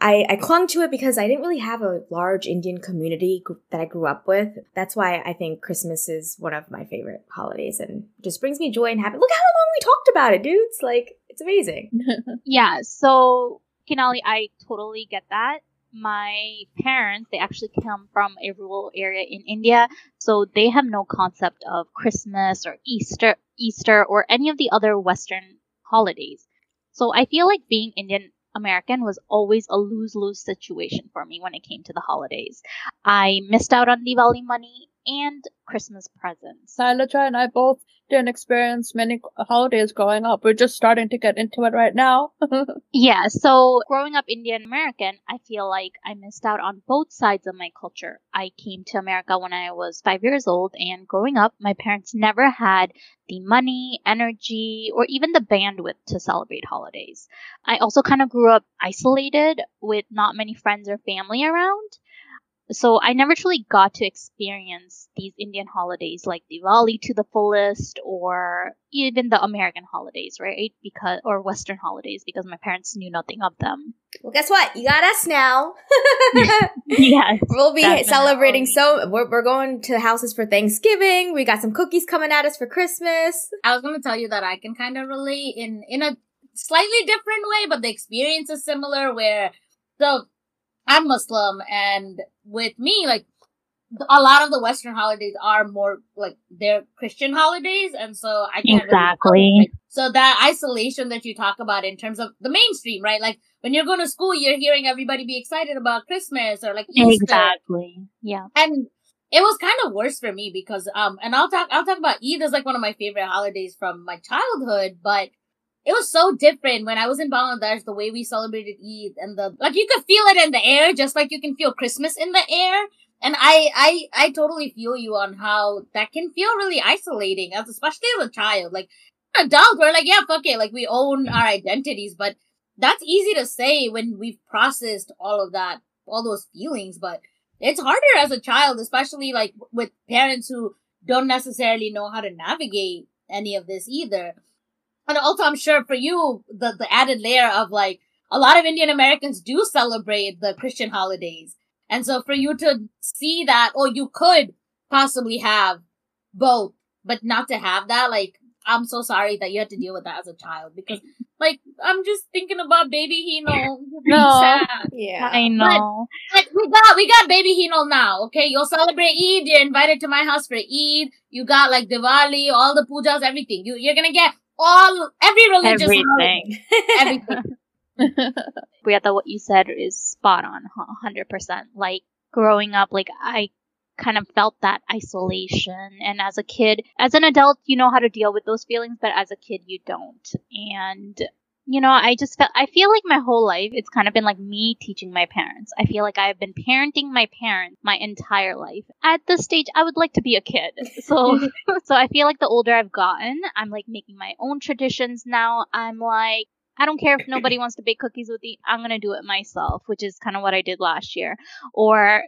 I I clung to it because I didn't really have a large Indian community that I grew up with. That's why I think Christmas is one of my favorite holidays, and just brings me joy and happiness. Look how long we talked about it, dudes! Like it's amazing. Yeah, so Kinali, I totally get that. My parents, they actually come from a rural area in India, so they have no concept of Christmas or Easter, Easter or any of the other Western holidays. So I feel like being Indian American was always a lose lose situation for me when it came to the holidays. I missed out on Diwali money and Christmas presents. Sailaja and I both didn't experience many holidays growing up. We're just starting to get into it right now. Yeah, so growing up Indian American, I feel like I missed out on both sides of my culture. I came to America when I was five years old, and growing up, my parents never had the money, energy, or even the bandwidth to celebrate holidays. I also kind of grew up isolated with not many friends or family around. So I never truly got to experience these Indian holidays like Diwali to the fullest or even the American holidays, right? Because or Western holidays because my parents knew nothing of them. well, guess what? You got us now. Yes. we'll be definitely. celebrating so we're, we're going to the houses for Thanksgiving. We got some cookies coming at us for Christmas. I was gonna tell you that I can kind of relate in in a slightly different way, but the experience is similar. Where so I'm Muslim, and with me, like a lot of the Western holidays are more like they're Christian holidays, and so I can't really Exactly. So that isolation that you talk about in terms of the mainstream, right? Like when you're going to school, you're hearing everybody be excited about Christmas or like Easter Exactly. Yeah. and it was kind of worse for me because um and I'll talk I'll talk about Eid is like one of my favorite holidays from my childhood, but it was so different when I was in Bangladesh, the way we celebrated Eid and the like you could feel it in the air, just like you can feel Christmas in the air. And I I I totally feel you on how that can feel really isolating, as especially as a child. Like adult, we're like, yeah, fuck it, like we own our identities, but that's easy to say when we've processed all of that, all those feelings, but it's harder as a child, especially like with parents who don't necessarily know how to navigate any of this either. And also, I'm sure for you, the, the added layer of like, a lot of Indian Americans do celebrate the Christian holidays. And so for you to see that, or you could possibly have both, but not to have that, like, I'm so sorry that you had to deal with that as a child because, like, I'm just thinking about baby Hina. No. Sad. Yeah. I know. Like we got we got baby Hina now, okay? You'll celebrate Eid, you're invited to my house for Eid, you got like Diwali, all the pujas, everything. You you're gonna get all every religious Everything. holiday, everything. Brietta, what you said is spot on, hundred percent. Like growing up, like I kind of felt that isolation, and as a kid, as an adult, you know how to deal with those feelings, but as a kid, you don't. And you know, I just felt I feel like my whole life it's kind of been like me teaching my parents. I feel like I have been parenting my parents my entire life. At this stage, I would like to be a kid. So so I feel like the older I've gotten, I'm like making my own traditions now. I'm like I don't care if nobody wants to bake cookies with me. I'm gonna do it myself, which is kind of what I did last year. Or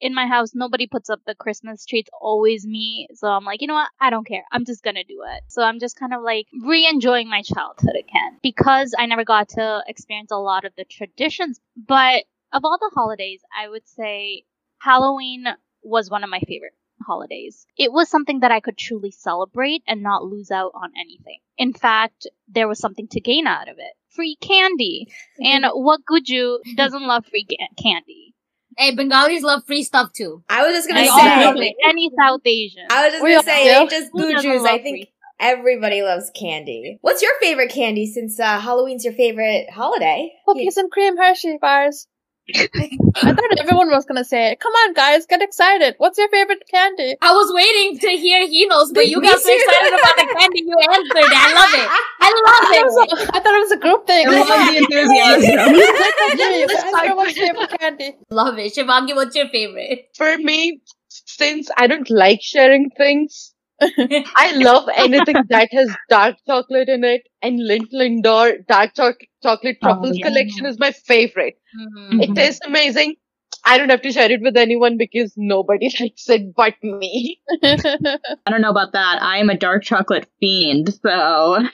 in my house, nobody puts up the Christmas tree. It's always me. So I'm like, you know what? I don't care. I'm just gonna do it. So I'm just kind of like re-enjoying my childhood again because I never got to experience a lot of the traditions. But of all the holidays, I would say Halloween was one of my favorite holidays. It was something that I could truly celebrate and not lose out on anything. In fact, there was something to gain out of it. Free candy. And what Guju doesn't love free ga- candy? Hey, Bengalis love free stuff too. I was just gonna I say. any South Asian. I was just We gonna say, it ain't just Who doesn't Guju's. I think everybody loves candy. What's your favorite candy since uh, Halloween's your favorite holiday? Cookies and cream Hershey bars. I thought everyone was gonna say it. Come on, guys, get excited. What's your favorite candy? I was waiting to hear Hina's, but you Me got so excited about the candy you answered. I love it. I I love thought it it. was a, I thought it was a group thing. I love the enthusiasm. Yes, ask her what's your favorite candy. Love it. Shivangi, what's your favorite? For me, since I don't like sharing things, I love anything that has dark chocolate in it. And Lint Lindor dark choc- chocolate Oh, truffles yeah. collection is my favorite. Mhm. It tastes amazing. I don't have to share it with anyone because nobody likes it but me. I don't know about that. I am a dark chocolate fiend, so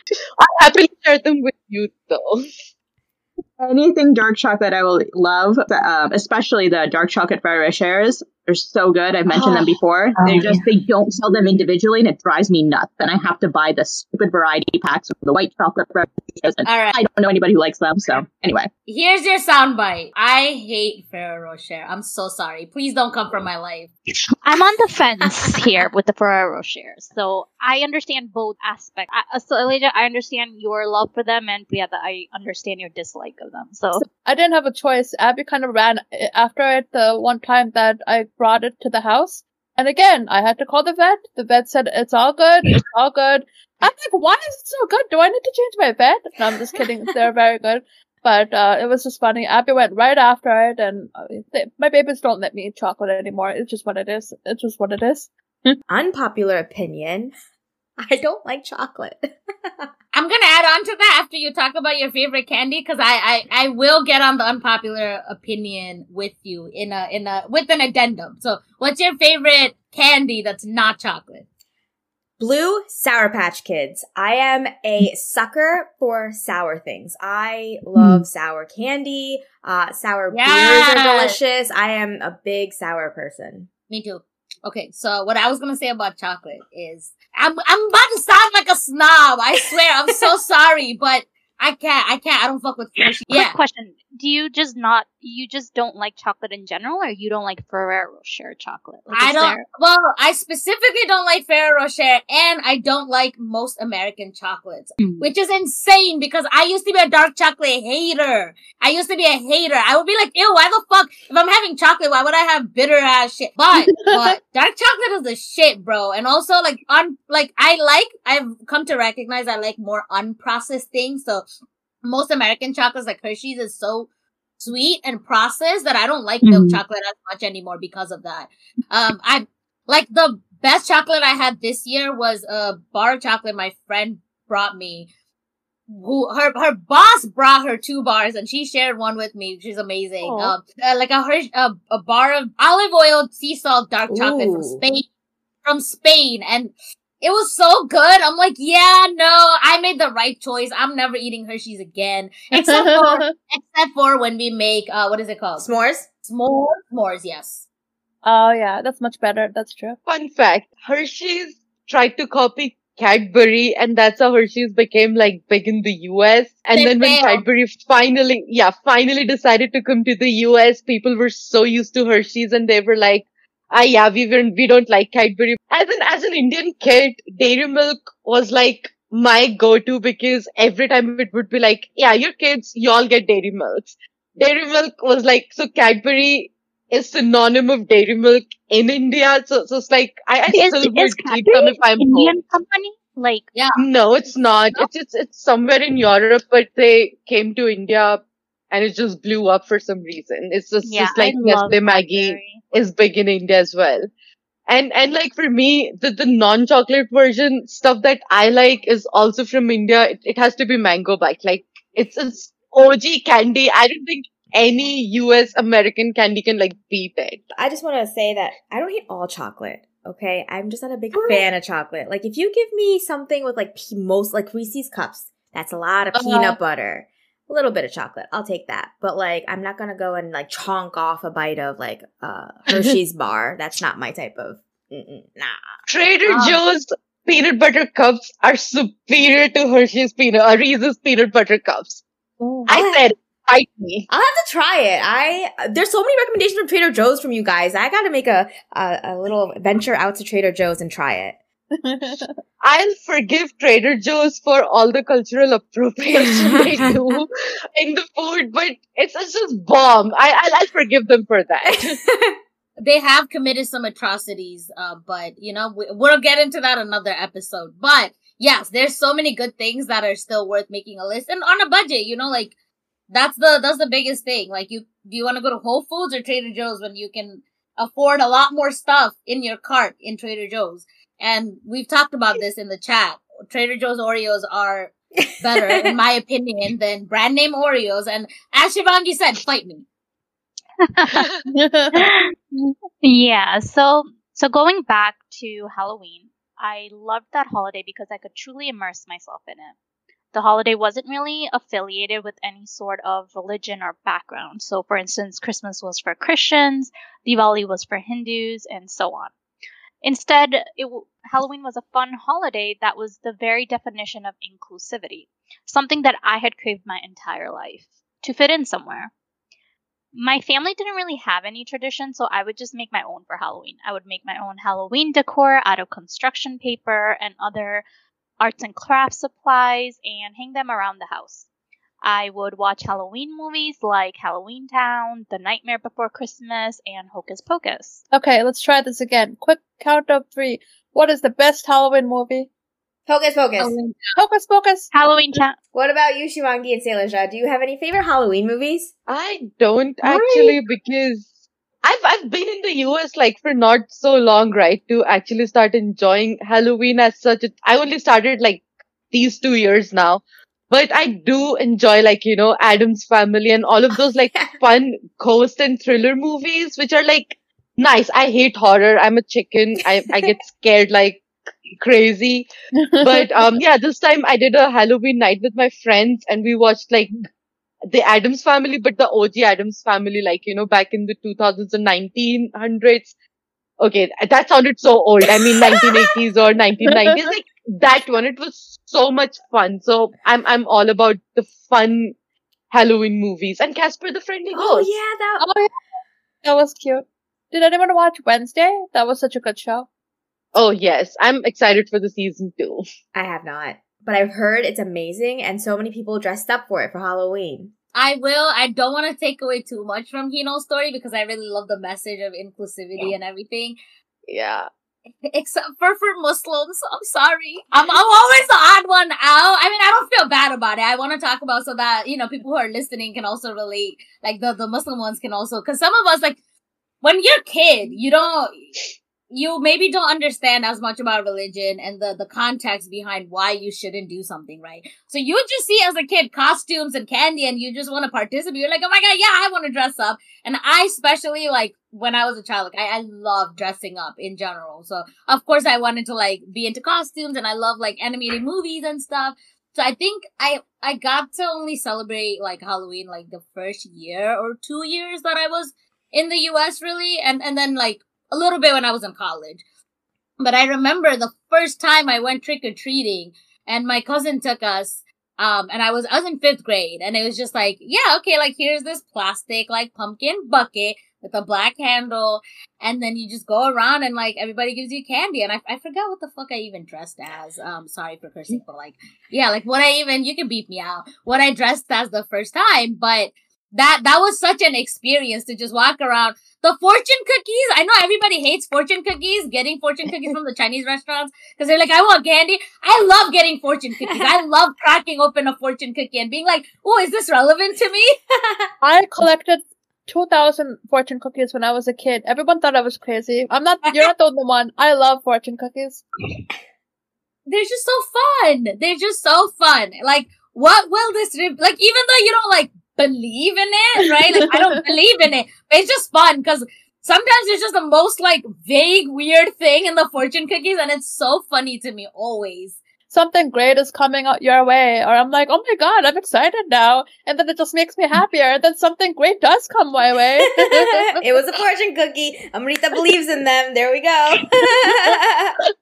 I happily share them with you though. anything dark chocolate I will love, um, especially the dark chocolate Ferrero Rochers. They're so good. I've mentioned them oh, before. Oh, They just they don't sell them individually, and it drives me nuts. And I have to buy the stupid variety packs of the white chocolate brownies. And All right. I don't know anybody who likes them. So anyway, Here's your soundbite. I hate Ferrero Rocher. I'm so sorry. Please don't come from my life. I'm on the fence here with the Ferrero Rochers. So I understand both aspects. I, so Elijah, I understand your love for them, and Priyata, I understand your dislike of them. So I didn't have a choice. Abby kind of ran after it the one time that I brought it to the house. And again, I had to call the vet. The vet said, it's all good. It's all good. I'm like, why is it so good? Do I need to change my vet? No, I'm just kidding. They're very good. But uh, it was just funny. Abby went right after it, and uh, they, my babies don't let me eat chocolate anymore. It's just what it is. It's just what it is. Unpopular opinion. I don't like chocolate. I'm gonna add on to that after you talk about your favorite candy because I, I I will get on the unpopular opinion with you in a in a with an addendum. So, what's your favorite candy that's not chocolate? Blue Sour Patch Kids. I am a sucker for sour things. I love sour candy. Uh, sour beers are delicious. I am a big sour person. Me too. Okay, so what I was gonna say about chocolate is I'm I'm about to sound like a snob. I swear, I'm so sorry, but I can't. I can't. I don't fuck with Hershey. quick Yeah. question: Do you just not you just don't like chocolate in general, or you don't like Ferrero Rocher chocolate? Like, I don't. there- Well, I specifically don't like Ferrero Rocher, and I don't like most American chocolates, Mm. which is insane because I used to be a dark chocolate hater. I used to be a hater. I would be like, ew, why the fuck? If I'm having chocolate, why would I have bitter ass shit? But, but dark chocolate is the shit, bro. And also, like, un, like, I like, I've come to recognize I like more unprocessed things. So, most American chocolates, like Hershey's, is so sweet and processed that I don't like milk Mhm. chocolate as much anymore because of that. Um, I like the best chocolate I had this year was a bar of chocolate my friend brought me. Who her her boss brought her two bars and she shared one with me. She's amazing. Um, uh, like a, Hersh- a a bar of olive oil sea salt dark chocolate from Spain, from Spain, and it was so good. I'm like, yeah, no, I made the right choice. I'm never eating Hershey's again, except for except for when we make uh, what is it called? S'mores? S'mores. S'mores, yes. oh yeah, that's much better. That's true. Fun fact Hershey's tried to copy Cadbury, and that's how Hershey's became like big in the US. And They then when failed. Cadbury finally, yeah, finally decided to come to the US, people were so used to Hershey's and they were like, ah, yeah, we were, we don't like Cadbury. As an, as an Indian kid, Dairy Milk was like my go-to because every time it would be like, yeah, your kids, you all get Dairy Milks. Dairy Milk was like, so Cadbury is synonym of Dairy Milk in India. So, so it's like, I, I Is, still is would keep them if I'm Indian home. company? Like, yeah. No, it's not. It's, it's, it's somewhere in Europe, but they came to India and it just blew up for some reason. It's just, yeah, just like I love Nestle Maggi is big in India as well. And, and like for me, the, the non-chocolate version stuff that I like is also from India. It, it has to be mango bite. Like it's, it's OG candy. I don't think any US American candy can like beat it. I just want to say that I don't hate all chocolate. Okay, I'm just not a big fan of chocolate. Like if you give me something with like most like Reese's cups, that's a lot of Uh-huh. peanut butter, a little bit of chocolate. I'll take that. But like I'm not gonna go and like chonk off a bite of like uh Hershey's bar. That's not my type of. Nah. Trader Um, Joe's peanut butter cups are superior to Hershey's peanut, uh, Reese's peanut butter cups. I said, fight me. I'll have to try it. I there's so many recommendations from Trader Joe's from you guys. I got to make a, a a little venture out to Trader Joe's and try it. I'll forgive Trader Joe's for all the cultural appropriation they do in the food, but it's, it's just bomb. I, I'll, forgive them for that. They have committed some atrocities, uh, but you know we, we'll get into that another episode. But yes, there's so many good things that are still worth making a list and on a budget. You know, like that's the that's the biggest thing. Like you, do you want to go to Whole Foods or Trader Joe's when you can afford a lot more stuff in your cart in Trader Joe's? And we've talked about this in the chat. Trader Joe's Oreos are better, in my opinion, than brand name Oreos. And as Shivangi said, fight me. yeah, so so going back to Halloween, I loved that holiday because I could truly immerse myself in it. The holiday wasn't really affiliated with any sort of religion or background. So, for instance, Christmas was for Christians, Diwali was for Hindus, and so on. Instead, it, Halloween was a fun holiday that was the very definition of inclusivity, something that I had craved my entire life to fit in somewhere. My family didn't really have any tradition, so I would just make my own for Halloween. I would make my own Halloween decor out of construction paper and other arts and crafts supplies and hang them around the house. I would watch Halloween movies like Halloween Town, The Nightmare Before Christmas, and Hocus Pocus. Okay, let's try this again. Quick count of three. What is the best Halloween movie? Hocus Pocus. Hocus Pocus. Halloween Town. What about you, Shivangi and Sailor Sailaja? Do you have any favorite Halloween movies? I don't actually because I've I've been in the US like for not so long, right? To actually start enjoying Halloween as such. I only started like these two years now. But I do enjoy like, you know, Addams family and all of those like fun ghost and thriller movies, which are like nice. I hate horror. I'm a chicken. I, I get scared like crazy. But um yeah, this time I did a Halloween night with my friends and we watched like the Addams family, but the OG Addams family, like, you know, back in the 2000s and 1900s. Okay, that sounded so old. I mean, 1980s or 1990s. Like that one, it was so much fun. So I'm, I'm all about the fun Halloween movies and Casper the Friendly Ghost. Oh Ghost. yeah, that. oh, yeah. That was cute. Did anyone watch Wednesday? That was such a good show. Oh yes, I'm excited for the season two. I have not, but I've heard it's amazing, and so many people dressed up for it for Halloween. I will. I don't want to take away too much from Hina's story because I really love the message of inclusivity and everything. Yeah. Except for for Muslims. I'm sorry. I'm, I'm always the odd one out. I mean, I don't feel bad about it. I want to talk about so that, you know, people who are listening can also relate. Like the, the Muslim ones can also, cause some of us, like, when you're a kid, you don't, you maybe don't understand as much about religion and the, the context behind why you shouldn't do something, right? So you just see as a kid costumes and candy and you just want to participate. You're like, oh my god, yeah, I want to dress up. And I especially like when I was a child, like I, I love dressing up in general. So of course I wanted to like be into costumes and I love like animated movies and stuff. So I think I I got to only celebrate like Halloween like the first year or two years that I was in the US really and and then like a little bit when I was in college. But I remember the first time I went trick or treating and my cousin took us um and I was I was in 5th grade and it was just like, yeah, okay, like here's this plastic like pumpkin bucket with a black handle and then you just go around and like everybody gives you candy and I, I forgot what the fuck I even dressed as. Um sorry for cursing, but like yeah, like what I even you can beat me out. What I dressed as the first time, but that that was such an experience to just walk around. The fortune cookies, I know everybody hates fortune cookies, getting fortune cookies from the Chinese restaurants because they're like, I want candy. I love getting fortune cookies. I love cracking open a fortune cookie and being like, oh, is this relevant to me? I collected 2,000 fortune cookies when I was a kid. Everyone thought I was crazy. I'm not, you're not the only one. I love fortune cookies. They're just so fun. They're just so fun. Like, what will this, re- like, even though you don't like believe in it, right? Like, I don't believe in it, but it's just fun because sometimes it's just the most like vague, weird thing in the fortune cookies and it's so funny to me always. Something great is coming out your way, or I'm like, oh my god, I'm excited now. And then it just makes me happier. And Then something great does come my way. it was a fortune cookie. Amrita believes in them. There we go.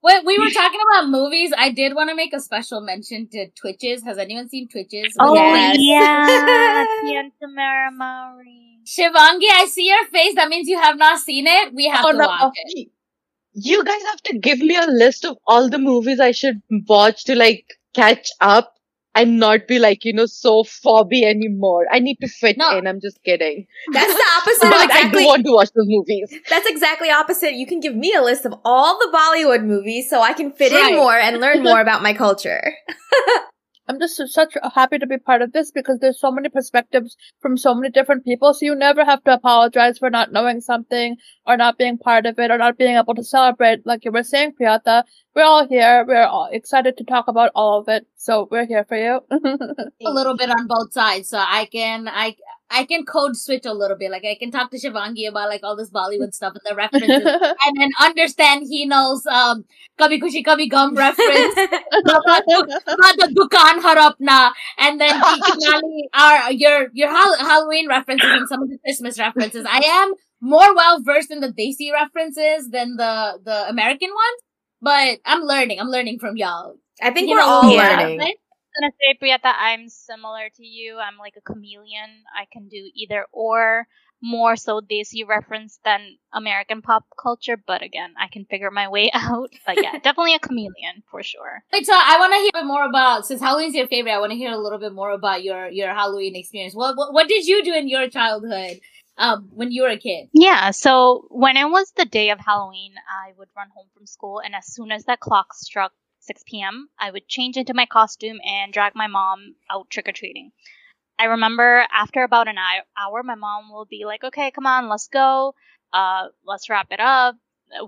When we were talking about movies, I did want to make a special mention to Twitches. Has anyone seen Twitches? Oh Yes. yeah, Tianta Maramari. Shivangi, I see your face. That means you have not seen it. We have Oh, to no. watch it. You guys have to give me a list of all the movies I should watch to like catch up and not be like, you know, so fobby anymore. I need to fit No. in. I'm just kidding. That's the opposite of But I do exactly. want to watch those movies. That's exactly opposite. You can give me a list of all the Bollywood movies so I can fit Right. in more and learn more about my culture. I'm just such happy to be part of this because there's so many perspectives from so many different people. So you never have to apologize for not knowing something or not being part of it or not being able to celebrate. Like you were saying, Priyata, we're all here. We're all excited to talk about all of it. So we're here for you. a little bit on both sides. So I can, I, I can code switch a little bit. Like I can talk to Shivangi about like all this Bollywood stuff and the references, and then understand Hinal's um Kabhi Khushi Kabhi Gum reference, about the Dukan Harapna, and then Nali, our your your Hall- Halloween references and some of the Christmas references. I am more well versed in the Desi references than the the American ones, but I'm learning. I'm learning from y'all. I think You we're know, all yeah. learning. right? Gonna say, Priyata, I'm similar to you. I'm like a chameleon. I can do either or. More so Desi reference than American pop culture, but again, I can figure my way out. But yeah, definitely a chameleon for sure. Wait, so I want to hear a bit more about since Halloween's your favorite. I want to hear a little bit more about your your Halloween experience. What what, what did you do in your childhood, um, when you were a kid? Yeah, so when it was the day of Halloween, I would run home from school, and as soon as that clock struck 6 p.m., I would change into my costume and drag my mom out trick or treating. I remember after about an hour, my mom will be like, "Okay, come on, let's go. Uh, let's wrap it up.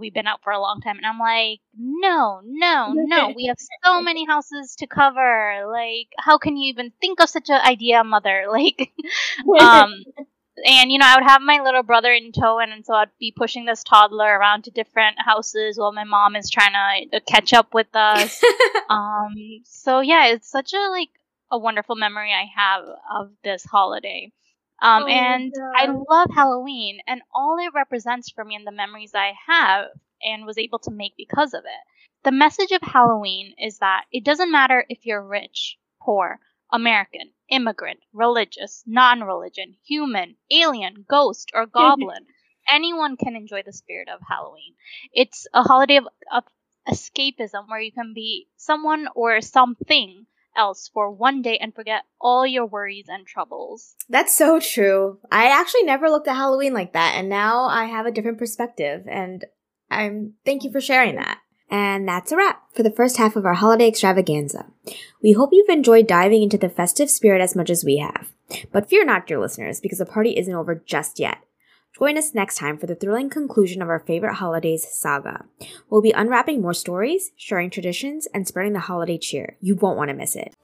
We've been out for a long time." And I'm like, "No, no, no. We have so many houses to cover. Like, how can you even think of such an idea, mother? Like, um." And you know, I would have my little brother in tow, and, so I'd be pushing this toddler around to different houses while my mom is trying to uh, catch up with us. um, so yeah, it's such a like a wonderful memory I have of this holiday. Um, Oh, and I love Halloween, and all it represents for me and the memories I have and was able to make because of it. The message of Halloween is that it doesn't matter if you're rich, poor, American, immigrant, religious, non religion, human, alien, ghost, or goblin. Anyone can enjoy the spirit of Halloween. It's a holiday of, of escapism where you can be someone or something else for one day and forget all your worries and troubles. That's so true. I actually never looked at Halloween like that, and now I have a different perspective. And I'm thank you for sharing that. And that's a wrap for the first half of our holiday extravaganza. We hope you've enjoyed diving into the festive spirit as much as we have. But fear not, dear listeners, because the party isn't over just yet. Join us next time for the thrilling conclusion of our favorite holidays saga. We'll be unwrapping more stories, sharing traditions, and spreading the holiday cheer. You won't want to miss it.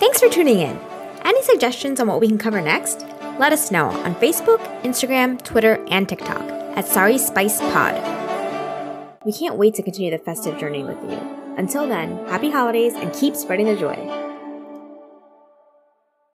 Thanks for tuning in. Any suggestions on what we can cover next? Let us know on Facebook, Instagram, Twitter, and TikTok at Sorry Spice Pod. We can't wait to continue the festive journey with you. Until then, happy holidays and keep spreading the joy.